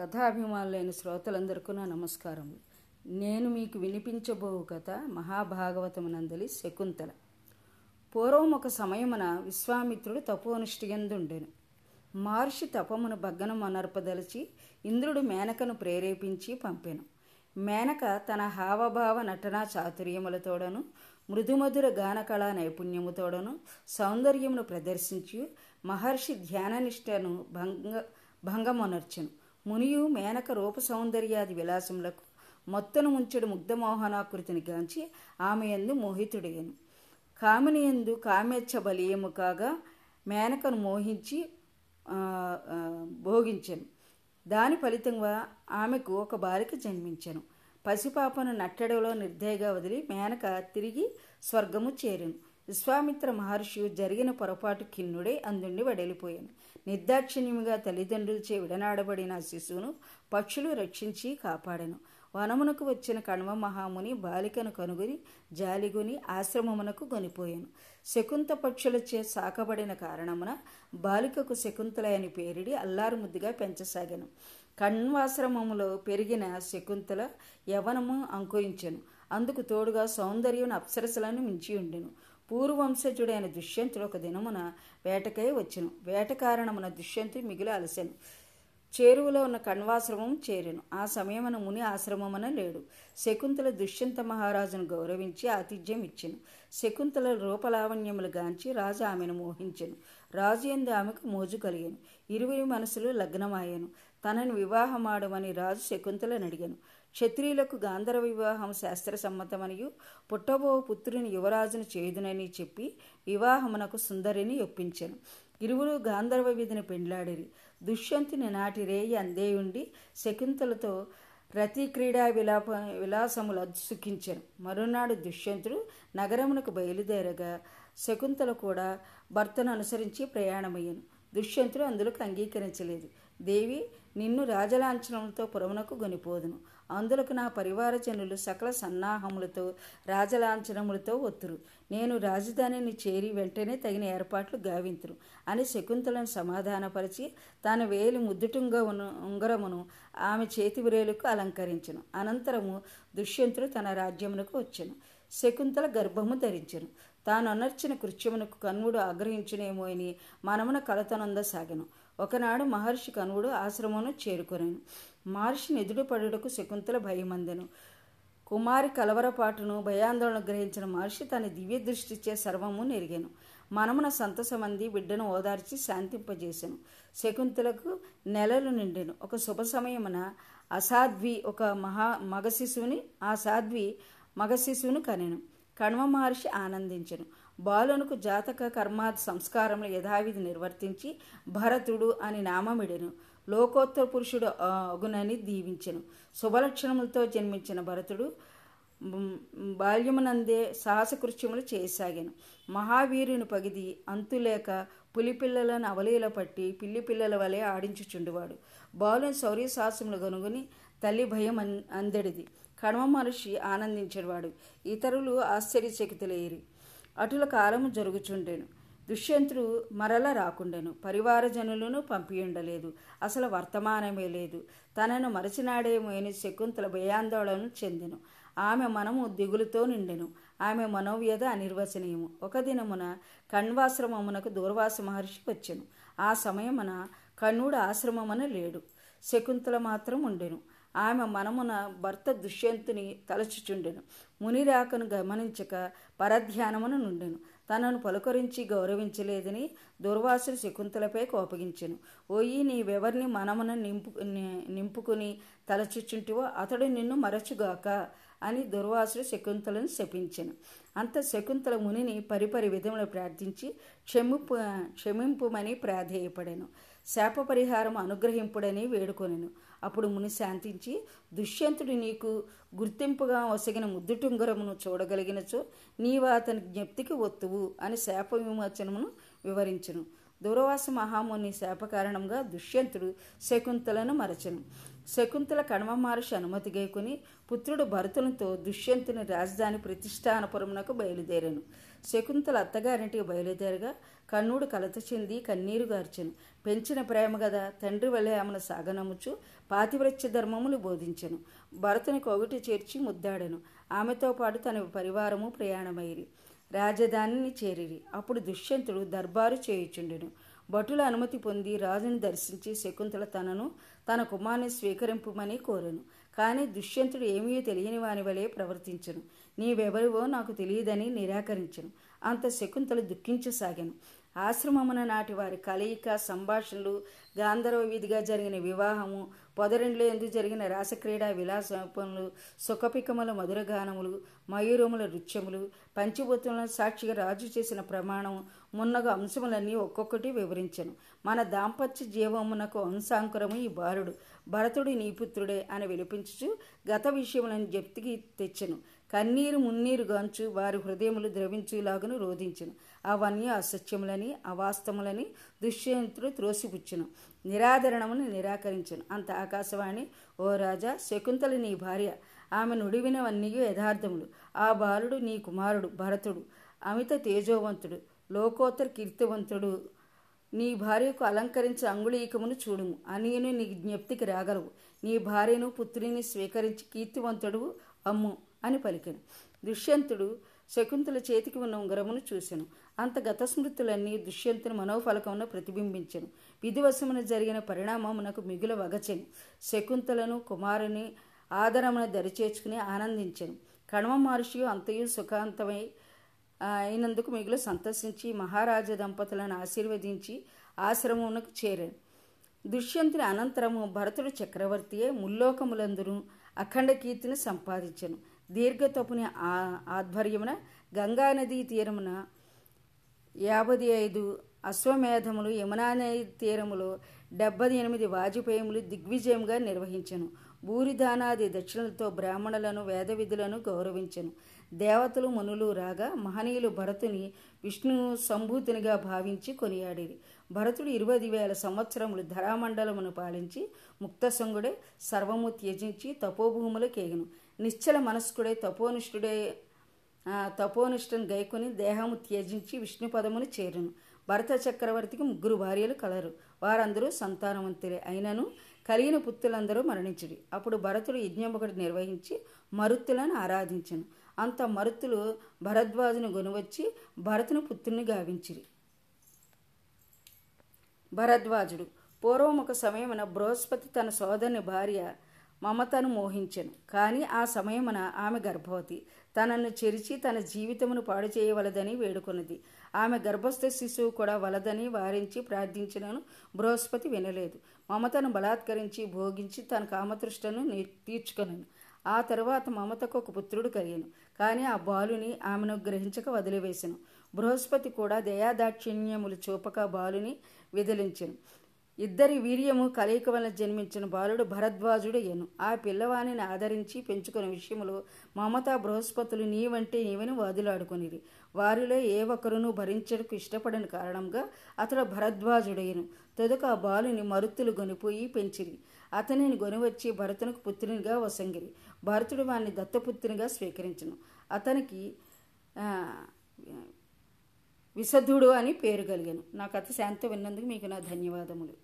కథాభిమానులైన శ్రోతలందరికీ నా నమస్కారములు నేను మీకు వినిపించబో కథ మహాభాగవతమునందలి శకుంతల. పూర్వం ఒక సమయమున విశ్వామిత్రుడు తపోనిష్ఠియందుండెను. మహర్షి తపమును భగ్గనం అనర్పదలిచి ఇంద్రుడు మేనకను ప్రేరేపించి పంపెను. మేనక తన హావభావ నటనా చాతుర్యములతోడను మృదుమధుర గానకళా నైపుణ్యముతోడను సౌందర్యమును ప్రదర్శించి మహర్షి ధ్యాననిష్టను భంగ భంగమొనర్చెను. మునియు మేనక రూప సౌందర్యాది విలాసములకు మొత్తను ముంచెడు ముగ్ధమోహనాకృతిని గాంచి ఆమె ఎందు మోహితుడయ్యను. కామిని ఎందు కామేచ్ఛ బలీయము కాగా మేనకను మోహించి భోగించను భోగించెను. దాని ఫలితంగా ఆమెకు ఒక బాలిక జన్మించెను. పసిపాపను నట్టడలో నిర్దయగా వదిలి మేనక తిరిగి స్వర్గము చేరెను. విశ్వామిత్ర మహర్షి జరిగిన పొరపాటు కిన్నుడే అందుండి వడలిపోయాను. నిర్దాక్షిణ్యముగా తల్లిదండ్రులచే విడనాడబడిన శిశువును పక్షులు రక్షించి కాపాడెను. వనమునకు వచ్చిన కణ్వ మహాముని బాలికను కనుగొని జాలిగొని ఆశ్రమమునకు కొనిపోయాను. శకుంత పక్షులచే సాకబడిన కారణమున బాలికకు శకుంతల అని పేరిడి అల్లారుముద్దుగా పెంచసాగాను. కణ్వాశ్రమములో పెరిగిన శకుంతల యవనము అంకురించెను. అందుకు తోడుగా సౌందర్యం అప్సరసలను మించి ఉండెను పూర్వంశజుడైన దుష్యంతుడు ఒక దినమున వేటకై వచ్చెను. వేట కారణమున దుష్యంతుడు మిగిలి అలసెను. చేరువలో ఉన్న కణ్వాశ్రమం చేరెను. ఆ సమయమున ముని ఆశ్రమమున లేడు. శకుంతల దుష్యంత మహారాజును గౌరవించి ఆతిథ్యం ఇచ్చెను. శకుంతల రూపలావణ్యములు గాంచి రాజు ఆమెను మోహించెను. రాజు ఎందు ఆమెకు మోజు కలిగాను. ఇరువురి మనసులు లగ్నమాయను. తనను వివాహమాడమని రాజు శకుంతలను అడిగాను. క్షత్రియులకు గాంధర్వ వివాహం శాస్త్ర సమ్మతమనియు పుట్టబో పుత్రుని యువరాజును చేయుదునని చెప్పి వివాహమునకు సుందరిని ఒప్పించెను. ఇరువురు గాంధర్వ విధిని పెండ్లాడిరి. దుష్యంతుని నాటి రేయి అందేయుండి శకుంతలతో రతి క్రీడా విలాప విలాసములు సుఖించెను. మరునాడు దుష్యంతుడు నగరమునకు బయలుదేరగా శకుంతల కూడా భర్తను అనుసరించి ప్రయాణమయ్యను. దుష్యంతుడు అందులోకి అంగీకరించలేదు. దేవి నిన్ను రాజలాంఛనంతో పురమునకు గొనిపోదును. అందులకు నా పరివారజనులు సకల సన్నాహములతో రాజలాంఛనములతో ఒత్తురు. నేను రాజధానిని చేరి వెంటనే తగిన ఏర్పాట్లు గావింతురు. అని శకుంతలను సమాధానపరిచి తన వేలి ముద్దుటుంగ ఉంగరమును ఆమె చేతి ఉరేలకు అలంకరించను. అనంతరము దుష్యంతుడు తన రాజ్యమునకు వచ్చెను. శకుంతల గర్భము ధరించెను. తాను అనర్చిన కృత్యమునకు కన్వుడు ఆగ్రహించునేమో అని మనమున కలతనందసాగను. ఒకనాడు మహర్షి కన్వుడు ఆశ్రమమును చేరుకొనెను. మహర్షిని ఎదురుపడుటకు శకుంతల భయమందెను. కుమారి కలవరపాటును భయాందోళన గ్రహించిన మహర్షి తన దివ్య దృష్టిచే సర్వము నెరిగాను. మనమున సంతసమంది బిడ్డను ఓదార్చి శాంతింపజేశాను శకుంతలకు నెలలు నిండెను. ఒక శుభ సమయమున అసాధ్వి ఒక మహా మగ శిశువుని ఆ సాధ్వి మగ శిశువును కనెను. కణ్వ మహర్షి ఆనందించెను. బాలునకు జాతక కర్మాది సంస్కారములు యథావిధి నిర్వర్తించి భరతుడు అని నామమిడెను. లోకోత్తర పురుషుడు అగునని దీవించెను. శుభలక్షణములతో జన్మించిన భరతుడు బాల్యమునందే సాహసకృత్యములు చేయసాగాను మహావీరుని పగిది అంతులేక పులిపిల్లలను అవలీల పట్టి పిల్లి పిల్లల వలె ఆడించుచుండువాడు. బాలుని శౌర్య సాహసములు కనుగొని తల్లి భయం అన్ అందడిది. కణవ మనిషి ఆనందించేవాడు. ఇతరులు ఆశ్చర్యచకితులేరి అటుల కాలము జరుగుచుండెను. దుష్యంతుడు మరల రాకుండెను. పరివారజనులను పంపియుండలేదు. అసలు వర్తమానమే లేదు. తనను మరచినాడేమోని శకుంతల భయాందోళన చెందెను. ఆమె మనము దిగులుతో నిండెను. ఆమె మనోవ్యధ అనిర్వచనీయము. ఒక దినమున కణ్వాశ్రమమునకు దూర్వాస మహర్షి వచ్చెను. ఆ సమయమున కణుడు ఆశ్రమమున లేడు. శకుంతల మాత్రం ఉండెను. ఆమె మనమున భర్త దుష్యంతుని తలచుచుండెను. మునిరాకను గమనించక పరధ్యానమును నుండెను. తనను పలుకరించి గౌరవించలేదని దుర్వాసుని శకుంతలపై కోపగించెను. ఓయి నీవెవరిని మనమున నింపు నింపుకుని తలచుచుంటివో అతడు నిన్ను మరచుగాక అని దుర్వాసుడు శకుంతలను శపించెను. అంత శకుంతల మునిని పరిపరి విధములు ప్రార్థించి క్షమింపు క్షమింపుమని ప్రాధేయపడాను. శాప పరిహారం అనుగ్రహింపుడని వేడుకొనెను. అప్పుడు ముని శాంతించి దుష్యంతుడు నీకు గుర్తింపుగా ఒసగిన ముద్దుటుంగరమును చూడగలిగినచో నీవు అతని జ్ఞప్తికి ఒత్తువు అని శాప విమోచనమును వివరించును. దూరవాస మహాముని శాప కారణంగా దుష్యంతుడు శకుంతలను మరచను. శకుంతల కణమ మహర్షి అనుమతి గైకొని పుత్రుడు భరతునితో దుష్యంతుని రాజధాని ప్రతిష్టానపురమునకు బయలుదేరాను. శకుంతల అత్తగారింటికి బయలుదేరగా కన్నుడు కలత చెంది కన్నీరు గార్చెను. పెంచిన ప్రేమ కదా తండ్రి వలె ఆమెను సాగనమ్ముచు పాతివ్రత్య ధర్మములు బోధించెను. భరతుని కొగుటి చేర్చి ముద్దాడెను. ఆమెతో పాటు తన పరివారము ప్రయాణమైరి రాజధానిని చేరిరి. అప్పుడు దుష్యంతుడు దర్బారు చేయుచుండెను. భటుల అనుమతి పొంది రాజుని దర్శించి శకుంతల తనను తన కుమార్ని స్వీకరింపుమని కోరెను. కానీ దుష్యంతుడు ఏమీ తెలియని వాని వలె ప్రవర్తించను. నీవెవరివో నాకు తెలియదని నిరాకరించను. అంత శకుంతలు దుఃఖించసాగాను. ఆశ్రమమున నాటి వారి కలయిక సంభాషణలు గాంధర్వ వీధిగా జరిగిన వివాహము పొదరిండ్లో ఎందు జరిగిన రాసక్రీడా విలాసపములు సుఖపికముల మధురగానములు మయూరముల నృత్యములు పంచభూతములను సాక్షిగా రాజు చేసిన ప్రమాణం మున్నగ అంశములన్నీ ఒక్కొక్కటి వివరించను. మన దాంపత్య జీవమునకు అంశాంకురము ఈ బారుడు. భరతుడు నీ పుత్రుడే అని విలిపించుచు గత విషయములను జప్తికి తెచ్చెను. కన్నీరు మున్నీరు గాంచు వారి హృదయములు ద్రవించులాగను రోధించును. అవన్నీ అసత్యములని అవాస్తములని దుష్యంతుడు త్రోసిపుచ్చును. నిరాదరణమును నిరాకరించును. అంత ఆకాశవాణి ఓ రాజా శకుంతల నీ భార్య. ఆమె నుడివినవన్నీ యథార్థములు. ఆ బాలుడు నీ కుమారుడు భరతుడు అమిత తేజోవంతుడు లోకోత్తర కీర్తివంతుడు. నీ భార్యకు అలంకరించి అంగుళీకమును చూడుము. అనియను నీ జ్ఞప్తికి రాగలవు. నీ భార్యను పుత్రిని స్వీకరించి కీర్తివంతుడు అమ్ము. అని పలికాను. దుష్యంతుడు శకుంతల చేతికి ఉన్న ఉంగరమును చూశాను అంత గత స్మృతులన్నీ దుష్యంతుని మనోఫలకమున ప్రతిబింబించాను. విధివశమున జరిగిన పరిణామమునకు మిగుల వగచెను. శకుంతలను కుమారుని ఆదరమున దరిచేర్చుకుని ఆనందించాను. కణమ మహర్షి అంతయు సుఖాంతమై అయినందుకు మిగులు సంతసించి మహారాజా దంపతులను ఆశీర్వదించి ఆశ్రమమునకు చేరాను. దుష్యంతుని అనంతరము భరతుడు చక్రవర్తియే ముల్లోకములందును అఖండ కీర్తిని సంపాదించను. దీర్ఘతపుని ఆధ్వర్యమున గంగానదీ తీరమున యాభై ఐదు అశ్వమేధములు యమునా నది తీరములో డెబ్బై ఎనిమిది వాజపేయములు దిగ్విజయంగా నిర్వహించను. భూరిదానాది దక్షిణలతో బ్రాహ్మణులను వేద విధులను గౌరవించను. దేవతలు మనులు రాగా మహనీయులు భరతుని విష్ణు సంభూతినిగా భావించి కొనియాడేది. భరతుడు ఇరవై వేల సంవత్సరములు ధరామండలమును పాలించి ముక్తసంగుడే సర్వము త్యజించి తపోభూములు కేగను నిశ్చల మనస్కుడే తపోనిష్ఠుడే తపోనిష్టను గైకొని దేహము త్యజించి విష్ణు పదమును చేరును. భరత చక్రవర్తికి ముగ్గురు భార్యలు కలరు. వారందరూ సంతానవంతులే. అయినను కలిగిన పుత్తులందరూ మరణించుడి. అప్పుడు భరతుడు యజ్ఞం ఒకటి నిర్వహించి మరుత్తులను ఆరాధించను. అంత మరుతులు భరద్వాజును గొనువచ్చి భరతుని పుత్రుని గావించిరి. భరద్వాజుడు పూర్వం ఒక సమయమున బృహస్పతి తన సోదరుని భార్య మమతను మోహించెను. కానీ ఆ సమయమున ఆమె గర్భవతి. తనను చెరిచి తన జీవితమును పాడు చేయవలదని వేడుకొన్నది ఆమె గర్భస్థ శిశువు కూడా వలదని వారించి ప్రార్థించినను బృహస్పతి వినలేదు. మమతను బలాత్కరించి భోగించి తన కామతృష్టను తీర్చుకొనను. ఆ తరువాత మమతకు ఒక పుత్రుడు కలిగాను. కానీ ఆ బాలుని ఆమెను గ్రహించక వదిలివేశాను బృహస్పతి కూడా దయాదాక్షిణ్యములు చూపక బాలుని విదిలించను. ఇద్దరి వీర్యము కలయిక వలన జన్మించిన బాలుడు భరద్వాజుడయ్యను. ఆ పిల్లవాణిని ఆదరించి పెంచుకున్న విషయంలో మమత బృహస్పతులు నీవంటే నీవని వాదులాడుకునేది వారిలో ఏ ఒక్కరునూ భరించడానికి ఇష్టపడని కారణంగా అతడు భరద్వాజుడయ్యను. తొదక ఆ బాలుని మరుత్తులు గొనిపోయి పెంచిరి. అతనిని గొనివచ్చి భరతునికి పుత్రునిగా వసంగిరి. భరతుడు వాణ్ణి దత్తపుత్రునిగా స్వీకరించను. అతనికి విశద్ధుడు అని పేరు కలిగాను. నా కథ శాంతి విన్నందుకు మీకు నా ధన్యవాదములు.